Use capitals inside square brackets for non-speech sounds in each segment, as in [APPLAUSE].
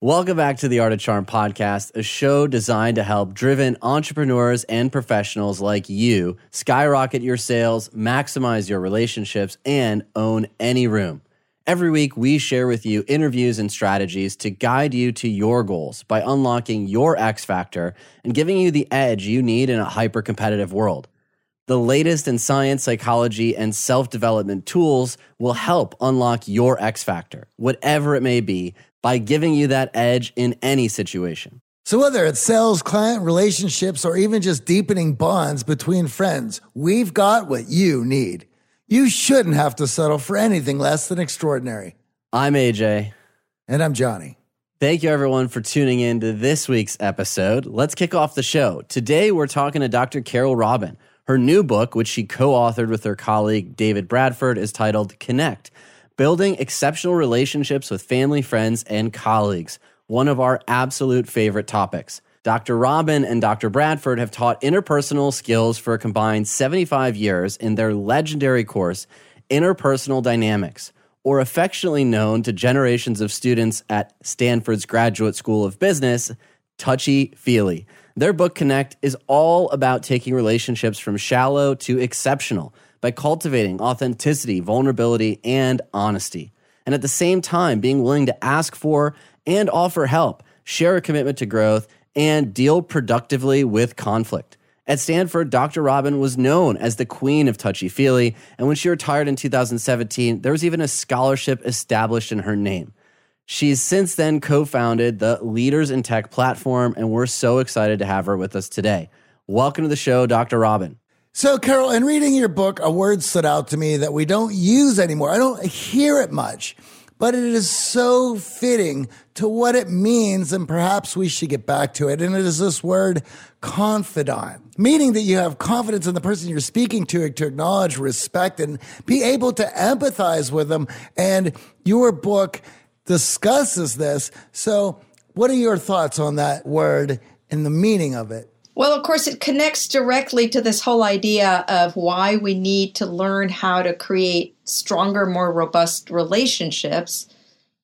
Welcome back to the Art of Charm podcast, a show designed to help driven entrepreneurs and professionals like you skyrocket your sales, maximize your relationships, and own any room. Every week, we share with you interviews and strategies to guide you to your goals by unlocking your X factor and giving you the edge you need in a hyper competitive world. The latest in science, psychology, and self development tools will help unlock your X factor, whatever it may be by giving you that edge in any situation. So, whether it's sales, client relationships, or even just deepening bonds between friends, we've got what you need. You shouldn't have to settle for anything less than extraordinary. I'm AJ. And I'm Johnny. Thank you, everyone, for tuning in to this week's episode. Let's kick off the show. Today, we're talking to Dr. Carole Robin. Her new book, which she co authored with her colleague David Bradford, is titled Connect Building Exceptional Relationships with Family, Friends, and Colleagues, one of our absolute favorite topics. Dr. Robin and Dr. Bradford have taught interpersonal skills for a combined 75 years in their legendary course, Interpersonal Dynamics, or affectionately known to generations of students at Stanford's Graduate School of Business, Touchy Feely. Their book, Connect, is all about taking relationships from shallow to exceptional by cultivating authenticity, vulnerability, and honesty. And at the same time, being willing to ask for and offer help, share a commitment to growth, and deal productively with conflict. At Stanford, Dr. Robin was known as the queen of touchy feely, and when she retired in 2017, there was even a scholarship established in her name. She's since then co founded the Leaders in Tech platform, and we're so excited to have her with us today. Welcome to the show, Dr. Robin. So, Carole, in reading your book, a word stood out to me that we don't use anymore. I don't hear it much, but it is so fitting to what it means, and perhaps we should get back to it. And it is this word confidant, meaning that you have confidence in the person you're speaking to to acknowledge, respect, and be able to empathize with them. And your book discusses this. So, what are your thoughts on that word and the meaning of it? Well, of course, it connects directly to this whole idea of why we need to learn how to create stronger, more robust relationships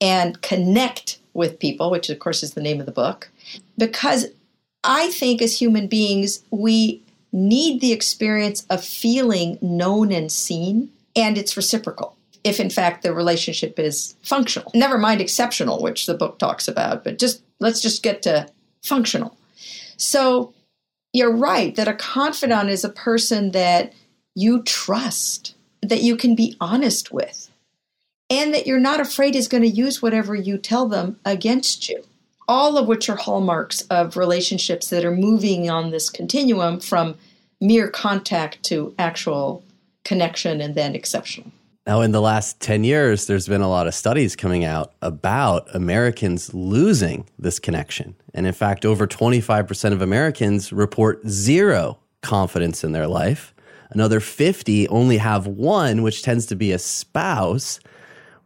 and connect with people, which, of course, is the name of the book. Because I think as human beings, we need the experience of feeling known and seen, and it's reciprocal if in fact the relationship is functional. Never mind exceptional, which the book talks about, but just let's just get to functional. So you're right that a confidant is a person that you trust, that you can be honest with, and that you're not afraid is going to use whatever you tell them against you. All of which are hallmarks of relationships that are moving on this continuum from mere contact to actual connection and then exceptional. Now, in the last 10 years, there's been a lot of studies coming out about Americans losing this connection. And in fact, over 25% of Americans report zero confidence in their life. Another 50 only have one, which tends to be a spouse.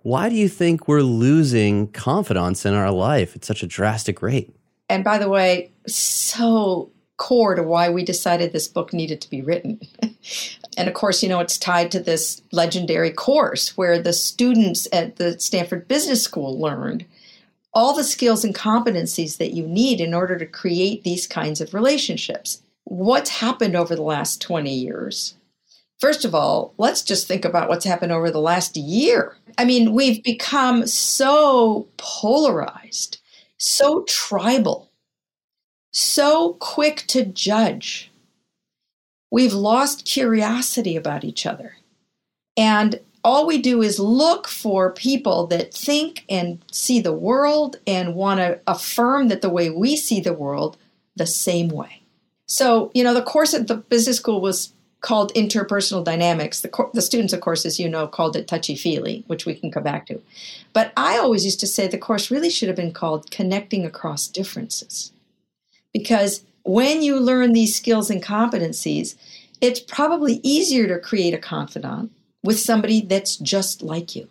Why do you think we're losing confidence in our life at such a drastic rate? And by the way, so core to why we decided this book needed to be written. and of course, you know, it's tied to this legendary course where the students at the Stanford Business School learned all the skills and competencies that you need in order to create these kinds of relationships. What's happened over the last 20 years? First of all, let's just think about what's happened over the last year. I mean, we've become so polarized so tribal, so quick to judge. We've lost curiosity about each other. And all we do is look for people that think and see the world and want to affirm that the way we see the world the same way. So, you know, the course at the business school was called interpersonal dynamics. The, the students, of course, as you know, called it touchy feely, which we can come back to. But I always used to say the course really should have been called connecting across differences. Because when you learn these skills and competencies, it's probably easier to create a confidant with somebody that's just like you.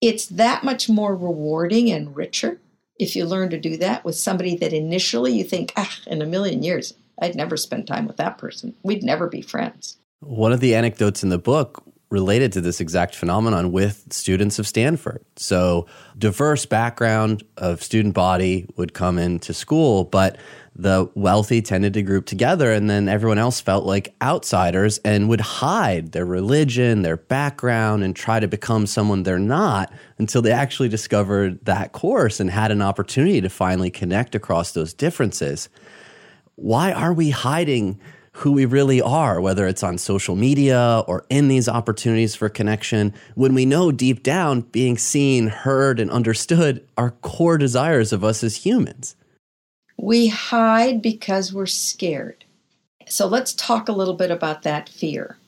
It's that much more rewarding and richer if you learn to do that with somebody that initially you think, ah, in a million years, I'd never spend time with that person. We'd never be friends. One of the anecdotes in the book related to this exact phenomenon with students of Stanford. So, diverse background of student body would come into school, but the wealthy tended to group together and then everyone else felt like outsiders and would hide their religion, their background and try to become someone they're not until they actually discovered that course and had an opportunity to finally connect across those differences. Why are we hiding who we really are, whether it's on social media or in these opportunities for connection, when we know deep down being seen, heard, and understood are core desires of us as humans? We hide because we're scared. So let's talk a little bit about that fear.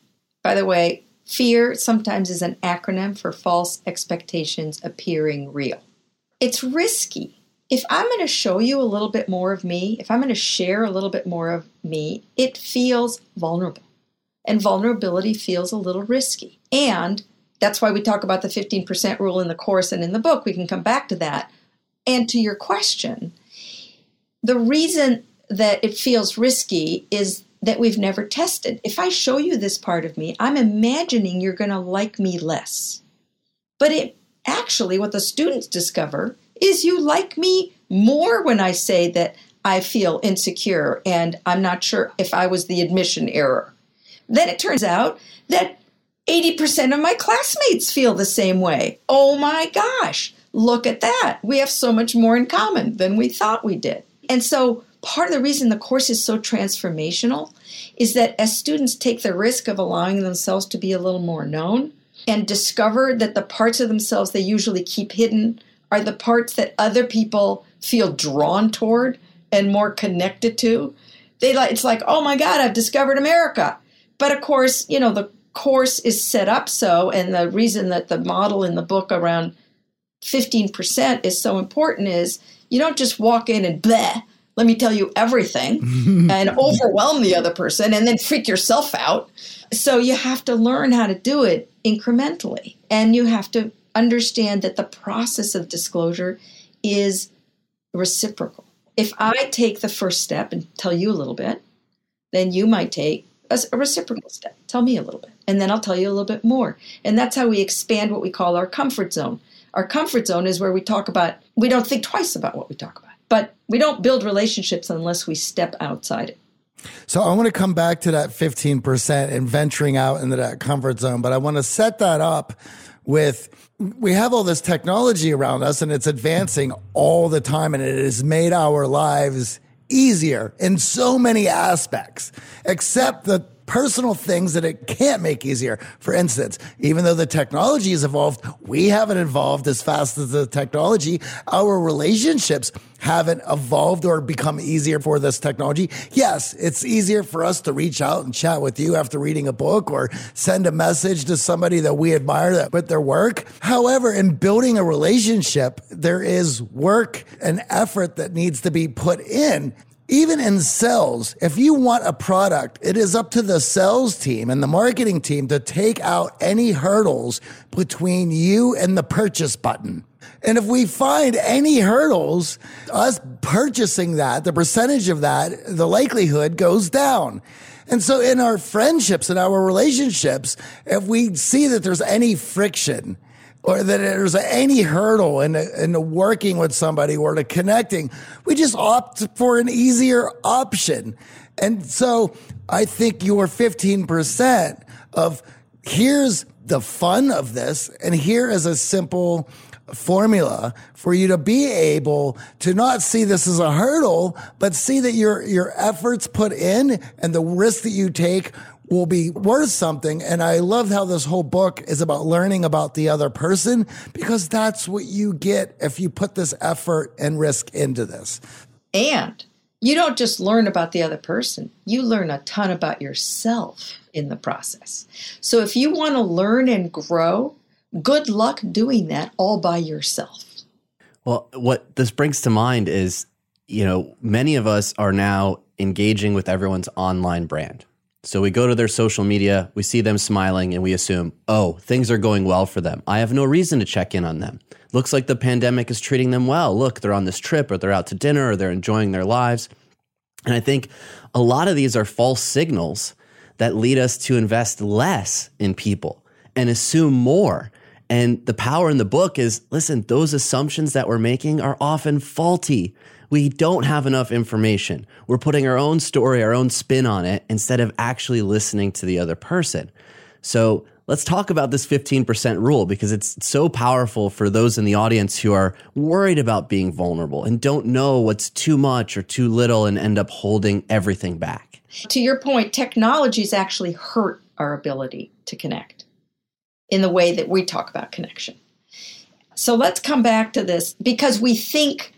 By the way, fear sometimes is an acronym for false expectations appearing real. It's risky if I'm going to show you a little bit more of me, if I'm going to share a little bit more of me, it feels vulnerable. And vulnerability feels a little risky. And that's why we talk about the 15% rule in the course and in the book. We can come back to that. And to your question, the reason that it feels risky is that we've never tested. If I show you this part of me, I'm imagining you're going to like me less. But it actually, what the students discover is you like me more when I say that I feel insecure and I'm not sure if I was the admission error. Then it turns out that 80% of my classmates feel the same way. Oh my gosh, look at that. We have so much more in common than we thought we did. And so, part of the reason the course is so transformational is that as students take the risk of allowing themselves to be a little more known and discover that the parts of themselves they usually keep hidden are the parts that other people feel drawn toward and more connected to. They like it's like, "Oh my god, I've discovered America." But of course, you know, the course is set up so and the reason that the model in the book around 15% is so important is you don't just walk in and bleh, let me tell you everything [LAUGHS] and overwhelm the other person and then freak yourself out. So you have to learn how to do it incrementally and you have to understand that the process of disclosure is reciprocal. If I take the first step and tell you a little bit, then you might take a, a, reciprocal step. Tell me a little bit. And then I'll tell you a little bit more. And that's how we expand what we call our comfort zone. Our comfort zone is where we talk about, we don't think twice about what we talk about. But we don't build relationships unless we step outside it. So I want to come back to that 15% and venturing out into that comfort zone, but I want to set that up with we have all this technology around us and it's advancing all the time and it has made our lives easier in so many aspects, except the personal things that it can't make easier. For instance, even though the technology has evolved, we haven't evolved as fast as the technology. Our relationships haven't evolved or become easier for this technology. Yes, it's easier for us to reach out and chat with you after reading a book or send a message to somebody that we admire that with their work. However, in building a relationship, there is work and effort that needs to be put in even in sales, if you want a product, it is up to the sales team and the marketing team to take out any hurdles between you and the purchase button. And if we find any hurdles, us purchasing that, the percentage of that, the likelihood goes down. And so in our friendships and our relationships, if we see that there's any friction, or that there's any hurdle in, in working with somebody or to connecting. We just opt for an easier option. And so I think your 15% of here's the fun of this, and here is a simple formula for you to be able to not see this as a hurdle, but see that your, your efforts put in and the risk that you take will be worth something. And I love how this whole book is about learning about the other person because that's what you get if you put this effort and risk into this. And you don't just learn about the other person, you learn a ton about yourself in the process. So if you want to learn and grow, good luck doing that all by yourself. Well, what this brings to mind is, you know, many of us are now engaging with everyone's online brand. So we go to their social media, we see them smiling, and we assume, oh, things are going well for them. I have no reason to check in on them. Looks like the pandemic is treating them well. Look, they're on this trip, or they're out to dinner, or they're enjoying their lives. And I think a lot of these are false signals that lead us to invest less in people and assume more. And the power in the book is listen, those assumptions that we're making are often faulty. We don't have enough information. We're putting our own story, our own spin on it instead of actually listening to the other person. So let's talk about this 15% rule because it's so powerful for those in the audience who are worried about being vulnerable and don't know what's too much or too little and end up holding everything back. To your point, technologies actually hurt our ability to connect in the way that we talk about connection. So let's come back to this because we think,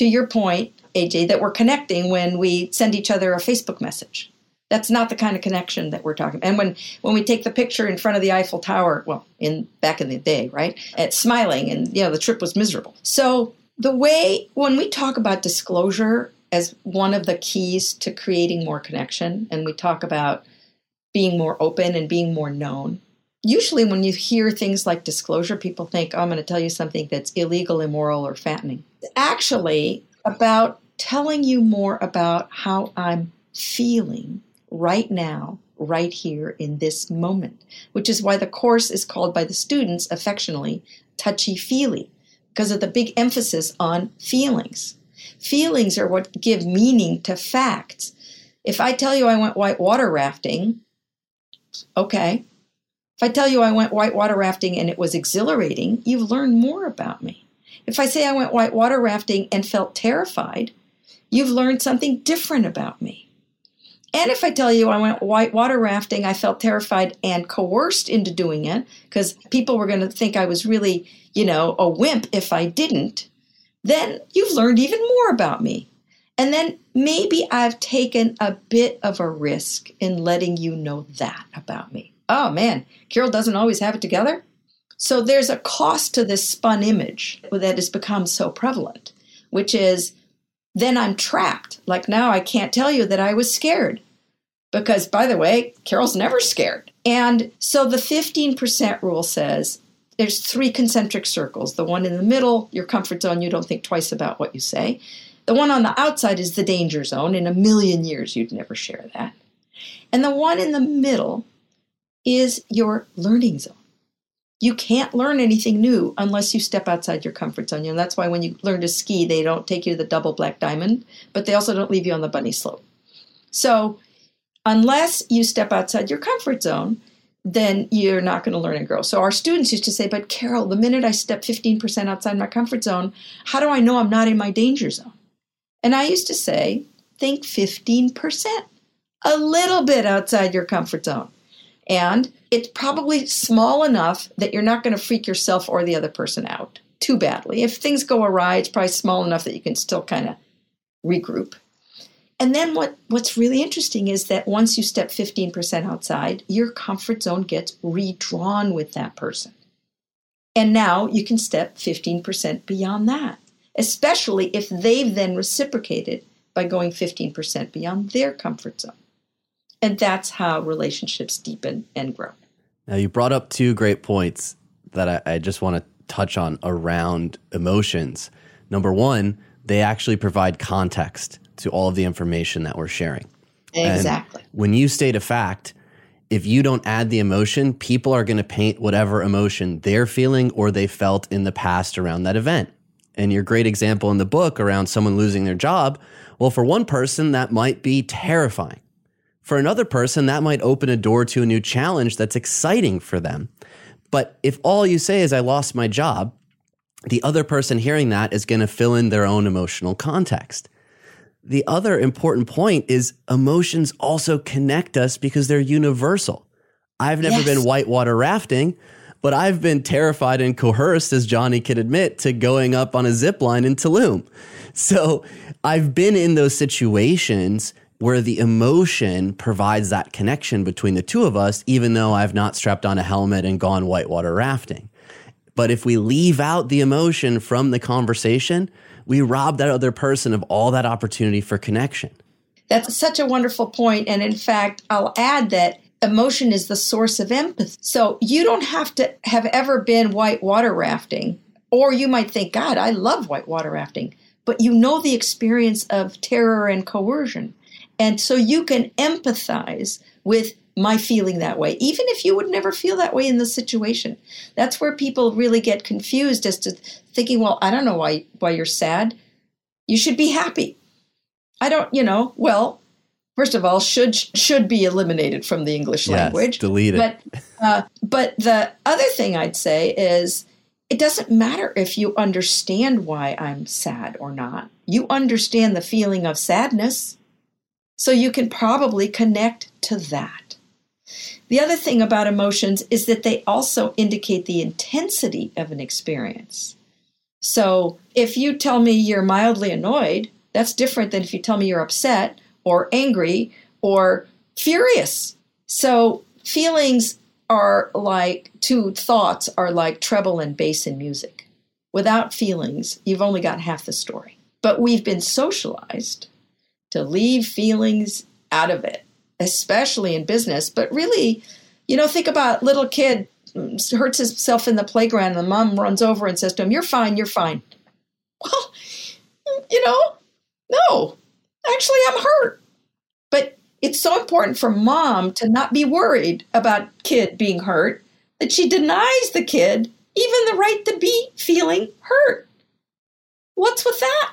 to your point, AJ, that we're connecting when we send each other a Facebook message. That's not the kind of connection that we're talking. About. And when when we take the picture in front of the Eiffel Tower, well, in back in the day, right, at smiling, and you know the trip was miserable. So the way when we talk about disclosure as one of the keys to creating more connection, and we talk about being more open and being more known. Usually, when you hear things like disclosure, people think, oh, I'm going to tell you something that's illegal, immoral, or fattening. Actually, about telling you more about how I'm feeling right now, right here in this moment, which is why the course is called by the students affectionately touchy feely, because of the big emphasis on feelings. Feelings are what give meaning to facts. If I tell you I went whitewater rafting, okay. If I tell you I went whitewater rafting and it was exhilarating, you've learned more about me. If I say I went whitewater rafting and felt terrified, you've learned something different about me. And if I tell you I went whitewater rafting, I felt terrified and coerced into doing it because people were going to think I was really, you know, a wimp if I didn't, then you've learned even more about me. And then maybe I've taken a bit of a risk in letting you know that about me. Oh man, Carole doesn't always have it together. So there's a cost to this spun image that has become so prevalent, which is then I'm trapped. Like now I can't tell you that I was scared. Because, by the way, Carole's never scared. And so the 15% rule says there's three concentric circles. The one in the middle, your comfort zone, you don't think twice about what you say. The one on the outside is the danger zone. In a million years, you'd never share that. And the one in the middle is your learning zone. You can't learn anything new unless you step outside your comfort zone. And that's why when you learn to ski, they don't take you to the double black diamond, but they also don't leave you on the bunny slope. So, unless you step outside your comfort zone, then you're not going to learn and grow. So, our students used to say, But Carole, the minute I step 15% outside my comfort zone, how do I know I'm not in my danger zone? And I used to say, Think 15%, a little bit outside your comfort zone. And it's probably small enough that you're not going to freak yourself or the other person out too badly. If things go awry, it's probably small enough that you can still kind of regroup. And then what, what's really interesting is that once you step 15% outside, your comfort zone gets redrawn with that person. And now you can step 15% beyond that, especially if they've then reciprocated by going 15% beyond their comfort zone. And that's how relationships deepen and grow. Now, you brought up two great points that I, I just want to touch on around emotions. Number one, they actually provide context to all of the information that we're sharing. Exactly. And when you state a fact, if you don't add the emotion, people are going to paint whatever emotion they're feeling or they felt in the past around that event. And your great example in the book around someone losing their job, well, for one person, that might be terrifying. For another person, that might open a door to a new challenge that's exciting for them. But if all you say is, I lost my job, the other person hearing that is going to fill in their own emotional context. The other important point is emotions also connect us because they're universal. I've never Yes. been whitewater rafting, but I've been terrified and coerced, as Johnny could admit, to going up on a zip line in Tulum. So I've been in those situations where the emotion provides that connection between the two of us, even though I've not strapped on a helmet and gone whitewater rafting. But if we leave out the emotion from the conversation, we rob that other person of all that opportunity for connection. That's such a wonderful point. And in fact, I'll add that emotion is the source of empathy. So you don't have to have ever been whitewater rafting, or you might think, God, I love whitewater rafting, but you know the experience of terror and coercion. And so you can empathize with my feeling that way, even if you would never feel that way in the situation. That's where people really get confused as to thinking, well, I don't know why why you're sad. You should be happy. I don't, you know, well, first of all, should should be eliminated from the English Yes, language. delete it. But uh, but the other thing I'd say is it doesn't matter if you understand why I'm sad or not. You understand the feeling of sadness, so you can probably connect to that. The other thing about emotions is that they also indicate the intensity of an experience. So if you tell me you're mildly annoyed, that's different than if you tell me you're upset or angry or furious. So feelings are like two thoughts are like treble and bass in music. Without feelings, you've only got half the story. But we've been socialized to leave feelings out of it, especially in business. But really, you know, think about little kid mm, hurts himself in the playground and the mom runs over and says to him, You're fine, you're fine. Well, you know, no, actually, I'm hurt. But it's so important for mom to not be worried about kid being hurt that she denies the kid even the right to be feeling hurt. What's with that?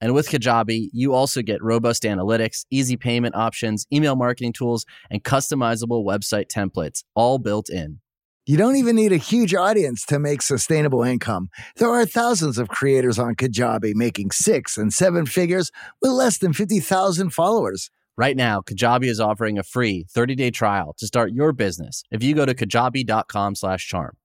And with Kajabi, you also get robust analytics, easy payment options, email marketing tools, and customizable website templates, all built in. You don't even need a huge audience to make sustainable income. There are thousands of creators on Kajabi making six and seven figures with less than 50,000 followers. Right now, Kajabi is offering a free 30-day trial to start your business if you go to kajabi.com slash charm.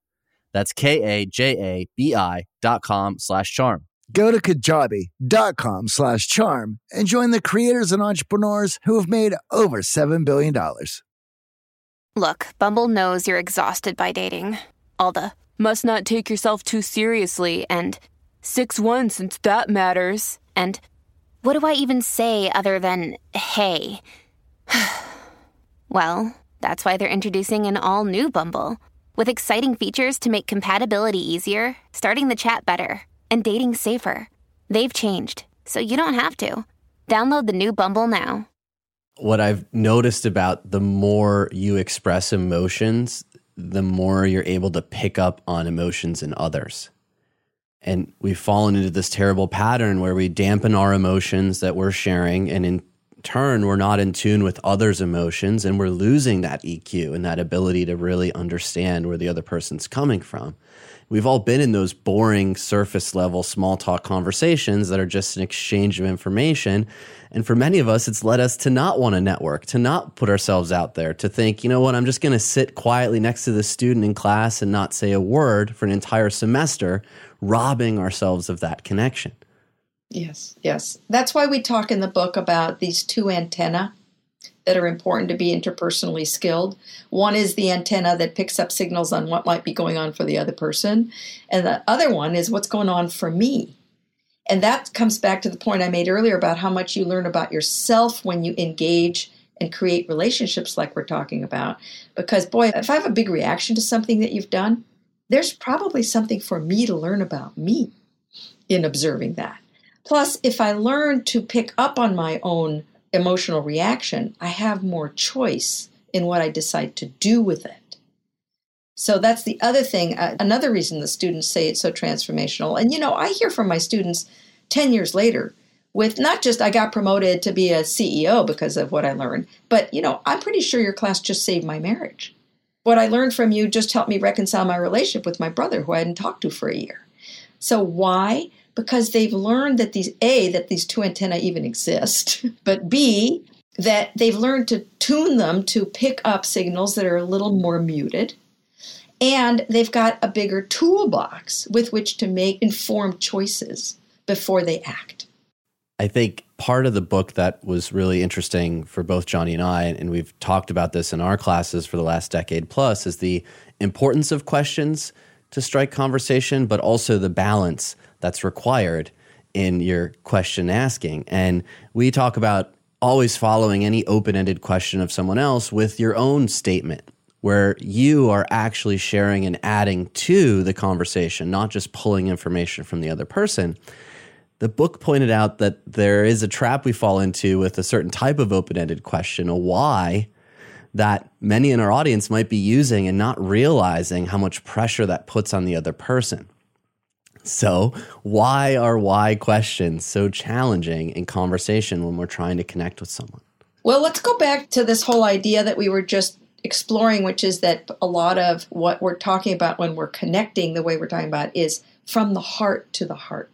That's K-A-J-A-B-I dot com slash charm. Go to kajabi.com slash charm and join the creators and entrepreneurs who have made over $7 billion. Look, Bumble knows you're exhausted by dating. All the must not take yourself too seriously and 6 1 since that matters. And what do I even say other than hey? [SIGHS] well, that's why they're introducing an all new Bumble with exciting features to make compatibility easier, starting the chat better, and dating safer. They've changed, so you don't have to. Download the new Bumble now. What I've noticed about the more you express emotions, the more you're able to pick up on emotions in others. And we've fallen into this terrible pattern where we dampen our emotions that we're sharing, and in turn, we're not in tune with others' emotions, and we're losing that EQ and that ability to really understand where the other person's coming from. We've all been in those boring, surface level, small talk conversations that are just an exchange of information. And for many of us, it's led us to not want to network, to not put ourselves out there, to think, you know what, I'm just going to sit quietly next to the student in class and not say a word for an entire semester, robbing ourselves of that connection. Yes, yes. That's why we talk in the book about these two antenna that are important to be interpersonally skilled. One is the antenna that picks up signals on what might be going on for the other person, and the other one is what's going on for me. And that comes back to the point I made earlier about how much you learn about yourself when you engage and create relationships like we're talking about. Because, boy, if I have a big reaction to something that you've done, there's probably something for me to learn about me in observing that. Plus, if I learn to pick up on my own emotional reaction, I have more choice in what I decide to do with it. So that's the other thing. Uh, another reason the students say it's so transformational. And you know, I hear from my students 10 years later with not just I got promoted to be a CEO because of what I learned, but you know, I'm pretty sure your class just saved my marriage. What I learned from you just helped me reconcile my relationship with my brother who I hadn't talked to for a year. So why? Because they've learned that these A, that these two antennae even exist, [LAUGHS] but B, that they've learned to tune them to pick up signals that are a little more muted. And they've got a bigger toolbox with which to make informed choices before they act. I think part of the book that was really interesting for both Johnny and I, and we've talked about this in our classes for the last decade plus, is the importance of questions to strike conversation, but also the balance that's required in your question asking. And we talk about always following any open ended question of someone else with your own statement, where you are actually sharing and adding to the conversation, not just pulling information from the other person the book pointed out that there is a trap we fall into with a certain type of open ended question, a why, that many in our audience might be using and not realizing how much pressure that puts on the other person. So, why are why questions so challenging in conversation when we're trying to connect with someone? Well, let's go back to this whole idea that we were just exploring, which is that a lot of what we're talking about when we're connecting the way we're talking about is from the heart to the heart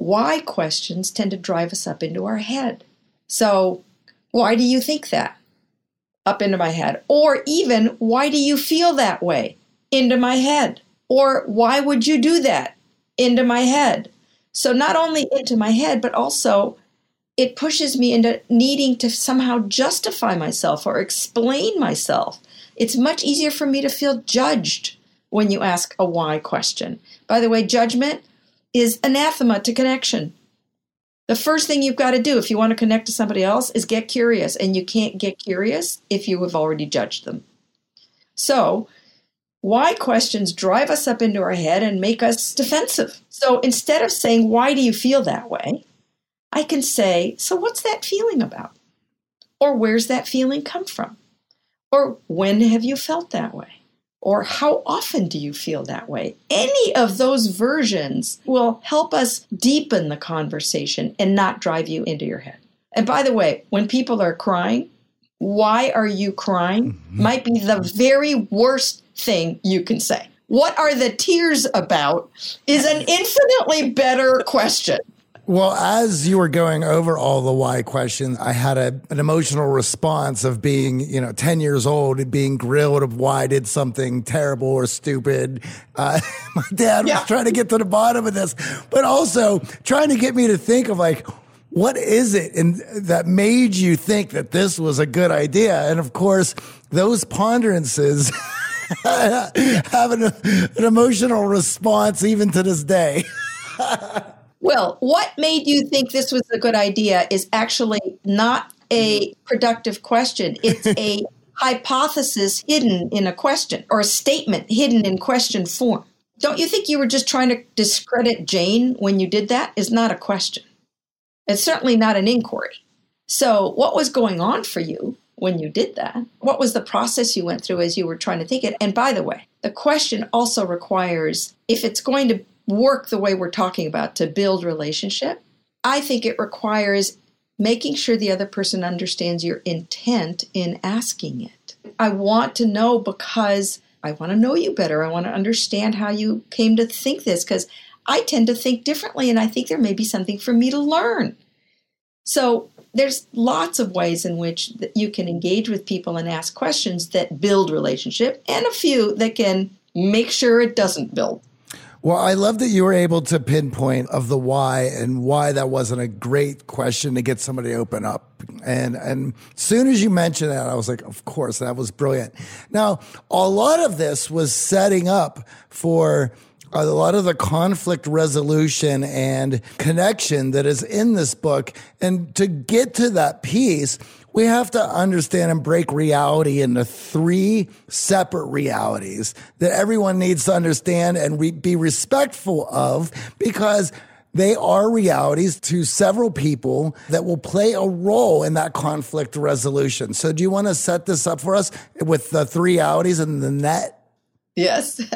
why questions tend to drive us up into our head. So, why do you think that? Up into my head. Or even, why do you feel that way? Into my head. Or why would you do that? Into my head. So, not only into my head, but also it pushes me into needing to somehow justify myself or explain myself. It's much easier for me to feel judged when you ask a why question. By the way, judgment is anathema to connection. The first thing you've got to do if you want to connect to somebody else is get curious, and you can't get curious if you have already judged them. So, why questions drive us up into our head and make us defensive. So instead of saying, Why do you feel that way? I can say, So what's that feeling about? Or where's that feeling come from? Or when have you felt that way? or how often do you feel that way? Any of those versions will help us deepen the conversation and not drive you into your head. And by the way, when people are crying, why are you crying mm-hmm. might be the very worst thing you can say. What are the tears about is an infinitely better question. Well, as you were going over all the why questions, I had a, an emotional response of being, you know, 10 years old and being grilled of why I did something terrible or stupid. Uh, [LAUGHS] my dad yeah. was trying to get to the bottom of this, but also trying to get me to think of like, what is it and that made you think that this was a good idea? And of course, those ponderances [LAUGHS] [LAUGHS] have an, an emotional response even to this day. [LAUGHS] Well, what made you think this was a good idea is actually not a productive question. It's a [LAUGHS] hypothesis hidden in a question or a statement hidden in question form. Don't you think you were just trying to discredit Jane when you did that? Is not a question. It's certainly not an inquiry. So, what was going on for you when you did that? What was the process you went through as you were trying to think it? And by the way, the question also requires, if it's going to work the way we're talking about to build relationship, I think it requires making sure the other person understands your intent in asking it. I want to know because I want to know you better. I want to understand how you came to think this because I tend to think differently and I think there may be something for me to learn. So there's lots of ways in which you can engage with people and ask questions that build relationship and a few that can make sure it doesn't build Well, I love that you were able to pinpoint of the why and why that wasn't a great question to get somebody to open up. And and soon as you mentioned that, I was like, of course, that was brilliant. Now, a lot of this was setting up for a lot of the conflict resolution and connection that is in this book. And to get to that piece, we have to understand and break reality into three separate realities that everyone needs to understand and re- be respectful of because they are realities to several people that will play a role in that conflict resolution. So, do you want to set this up for us with the three realities and the net? Yes. [LAUGHS]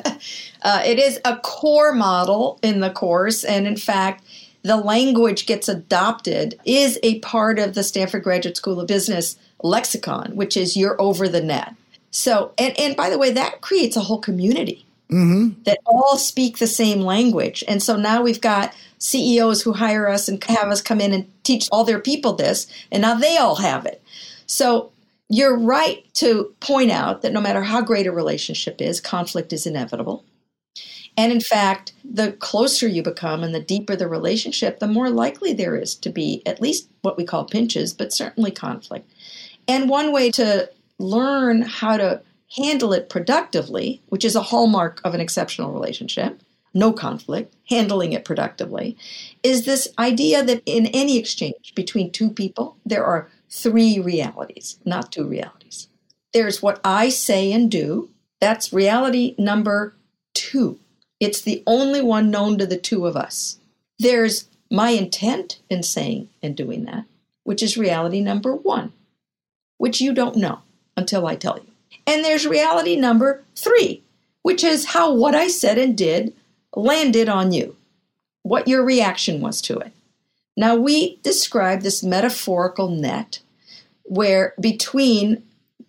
Uh, it is a core model in the course. And in fact, the language gets adopted is a part of the Stanford Graduate School of Business lexicon, which is you're over the net. So, and, and by the way, that creates a whole community mm-hmm. that all speak the same language. And so now we've got CEOs who hire us and have us come in and teach all their people this, and now they all have it. So you're right to point out that no matter how great a relationship is, conflict is inevitable. And in fact, the closer you become and the deeper the relationship, the more likely there is to be at least what we call pinches, but certainly conflict. And one way to learn how to handle it productively, which is a hallmark of an exceptional relationship, no conflict, handling it productively, is this idea that in any exchange between two people, there are three realities, not two realities. There's what I say and do, that's reality number two. It's the only one known to the two of us. There's my intent in saying and doing that, which is reality number one, which you don't know until I tell you. And there's reality number three, which is how what I said and did landed on you, what your reaction was to it. Now, we describe this metaphorical net where between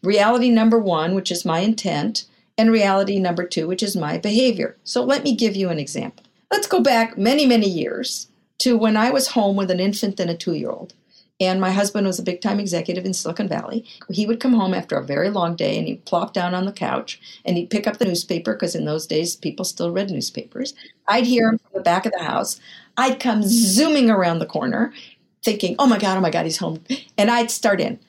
reality number one, which is my intent, and reality number two, which is my behavior. So let me give you an example. Let's go back many, many years to when I was home with an infant and a two year old. And my husband was a big time executive in Silicon Valley. He would come home after a very long day and he'd plop down on the couch and he'd pick up the newspaper because in those days people still read newspapers. I'd hear him from the back of the house. I'd come zooming around the corner thinking, oh my God, oh my God, he's home. And I'd start in.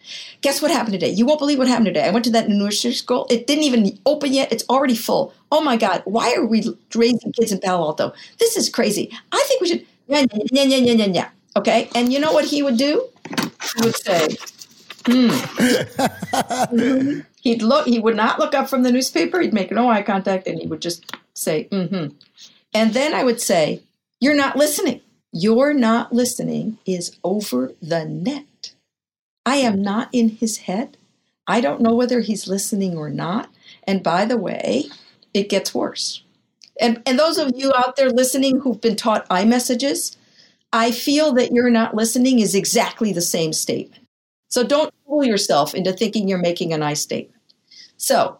Guess what happened today? You won't believe what happened today. I went to that nursery school. It didn't even open yet. It's already full. Oh my God, why are we raising kids in Palo Alto? This is crazy. I think we should, yeah, yeah, yeah, yeah, yeah, yeah. Okay. And you know what he would do? He would say, hmm. [LAUGHS] He'd look, he would not look up from the newspaper. He'd make no eye contact and he would just say, mm hmm. And then I would say, You're not listening. You're not listening is over the net. I am hmm. not in his head. I don't know whether he's listening or not. And by the way, it gets worse. And, and those of you out there listening who've been taught I-messages, I feel that you're not listening is exactly the same statement. So don't fool yourself into thinking you're making a nice statement. So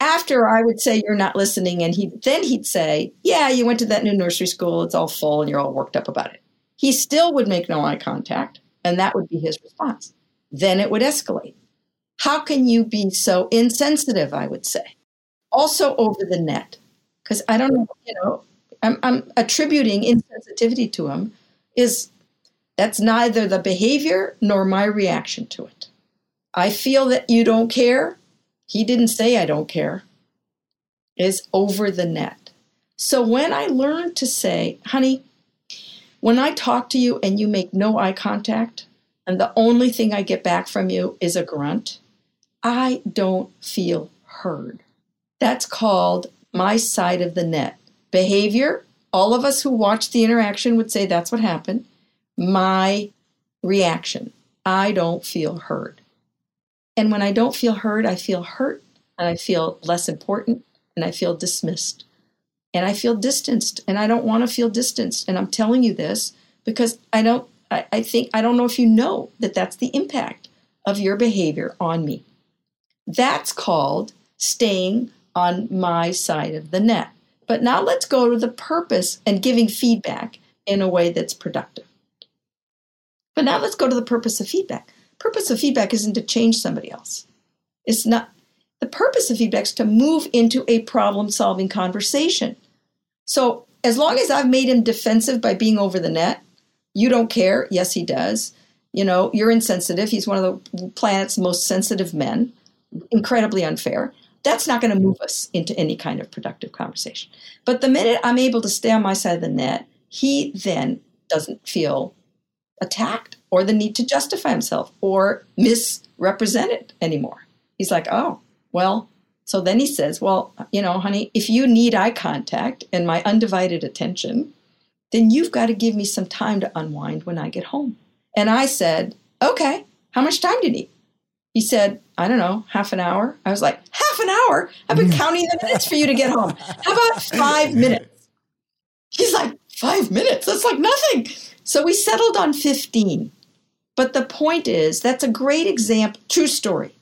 after I would say you're not listening, and he then he'd say, Yeah, you went to that new nursery school, it's all full, and you're all worked up about it. He still would make no eye contact, and that would be his response. Then it would escalate. How can you be so insensitive? I would say. Also over the net, because I don't know, you know, I'm, I'm attributing insensitivity to him is that's neither the behavior nor my reaction to it. I feel that you don't care he didn't say, I don't care, is over the net. So when I learned to say, honey, when I talk to you and you make no eye contact, and the only thing I get back from you is a grunt, I don't feel heard. That's called my side of the net. Behavior, all of us who watch the interaction would say that's what happened. My reaction, I don't feel heard. And when I don't feel heard, I feel hurt and I feel less important and I feel dismissed and I feel distanced and I don't want to feel distanced. And I'm telling you this because I don't, I, I think, I don't know if you know that that's the impact of your behavior on me. That's called staying on my side of the net. But now let's go to the purpose and giving feedback in a way that's productive. But now let's go to the purpose of feedback purpose of feedback isn't to change somebody else. It's not the purpose of feedback is to move into a problem solving conversation. So as long as I've made him defensive by being over the net, you don't care. Yes, he does. You know, you're insensitive. He's one of the planet's most sensitive men, incredibly unfair. That's not going to move us into any kind of productive conversation. But the minute I'm able to stay on my side of the net, he then doesn't feel attacked or the need to justify himself or misrepresent it anymore. He's like, oh, well, so then he says, well, you know, honey, if you need eye contact and my undivided attention, then you've got to give me some time to unwind when I get home. And I said, okay, how much time do you need? He said, I don't know, half an hour. I was like, half an hour? I've been mm. counting the minutes for you to get home. How about five minutes? He's like, five minutes? That's like nothing. So we settled on 15. But the point is, that's a great example, true story.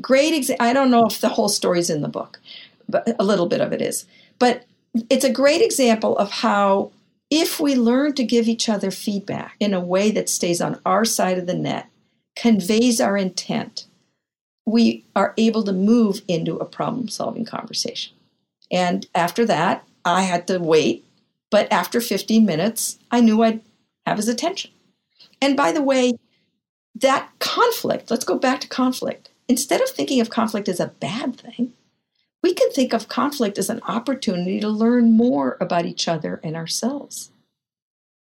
Great example. I don't know if the whole story's in the book, but a little bit of it is. But it's a great example of how if we learn to give each other feedback in a way that stays on our side of the net, conveys our intent, we are able to move into a problem solving conversation. And after that, I had to wait. But after 15 minutes, I knew I'd have his attention. And by the way, that conflict, let's go back to conflict. Instead of thinking of conflict as a bad thing, we can think of conflict as an opportunity to learn more about each other and ourselves.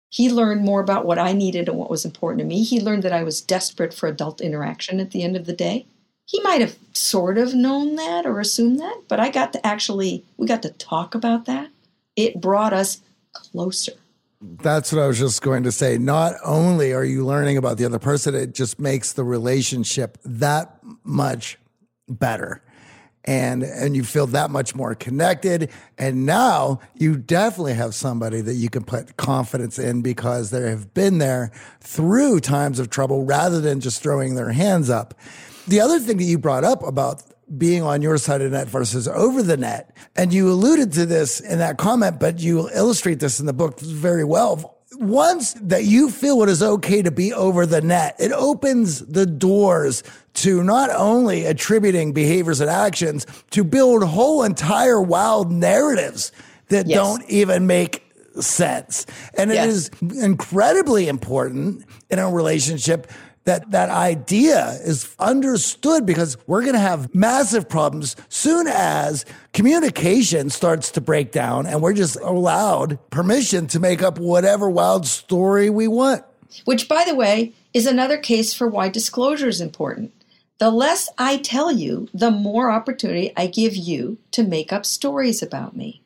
He learned more about what I needed and what was important to me. He learned that I was desperate for adult interaction at the end of the day. He might have sort of known that or assumed that, but I got to actually, we got to talk about that. It brought us closer. That's what I was just going to say. Not only are you learning about the other person, it just makes the relationship that much better. And and you feel that much more connected. And now you definitely have somebody that you can put confidence in because they have been there through times of trouble rather than just throwing their hands up. The other thing that you brought up about being on your side of the net versus over the net and you alluded to this in that comment but you illustrate this in the book very well once that you feel it is okay to be over the net, it opens the doors to not only attributing behaviors and actions, to build whole entire wild narratives that yes. don't even make sense. And yes. it is incredibly important in a relationship that that idea is understood because we're going to have massive problems soon as communication starts to break down and we're just allowed permission to make up whatever wild story we want. Which, by the way, is another case for why disclosure is important. The less I tell you, the more opportunity I give you to make up stories about me.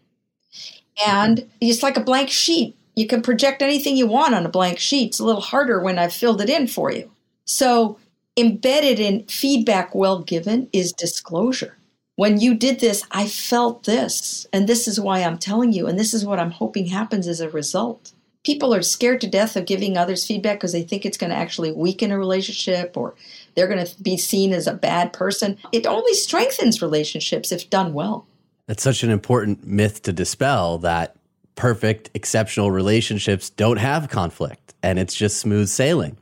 And it's like a blank sheet. You can project anything you want on a blank sheet. It's a little harder when I've filled it in for you. So, embedded in feedback well given is disclosure. When you did this, I felt this, and this is why I'm telling you, and this is what I'm hoping happens as a result. People are scared to death of giving others feedback because they think it's going to actually weaken a relationship or they're going to be seen as a bad person. It only strengthens relationships if done well. That's such an important myth to dispel that perfect, exceptional relationships don't have conflict and it's just smooth sailing.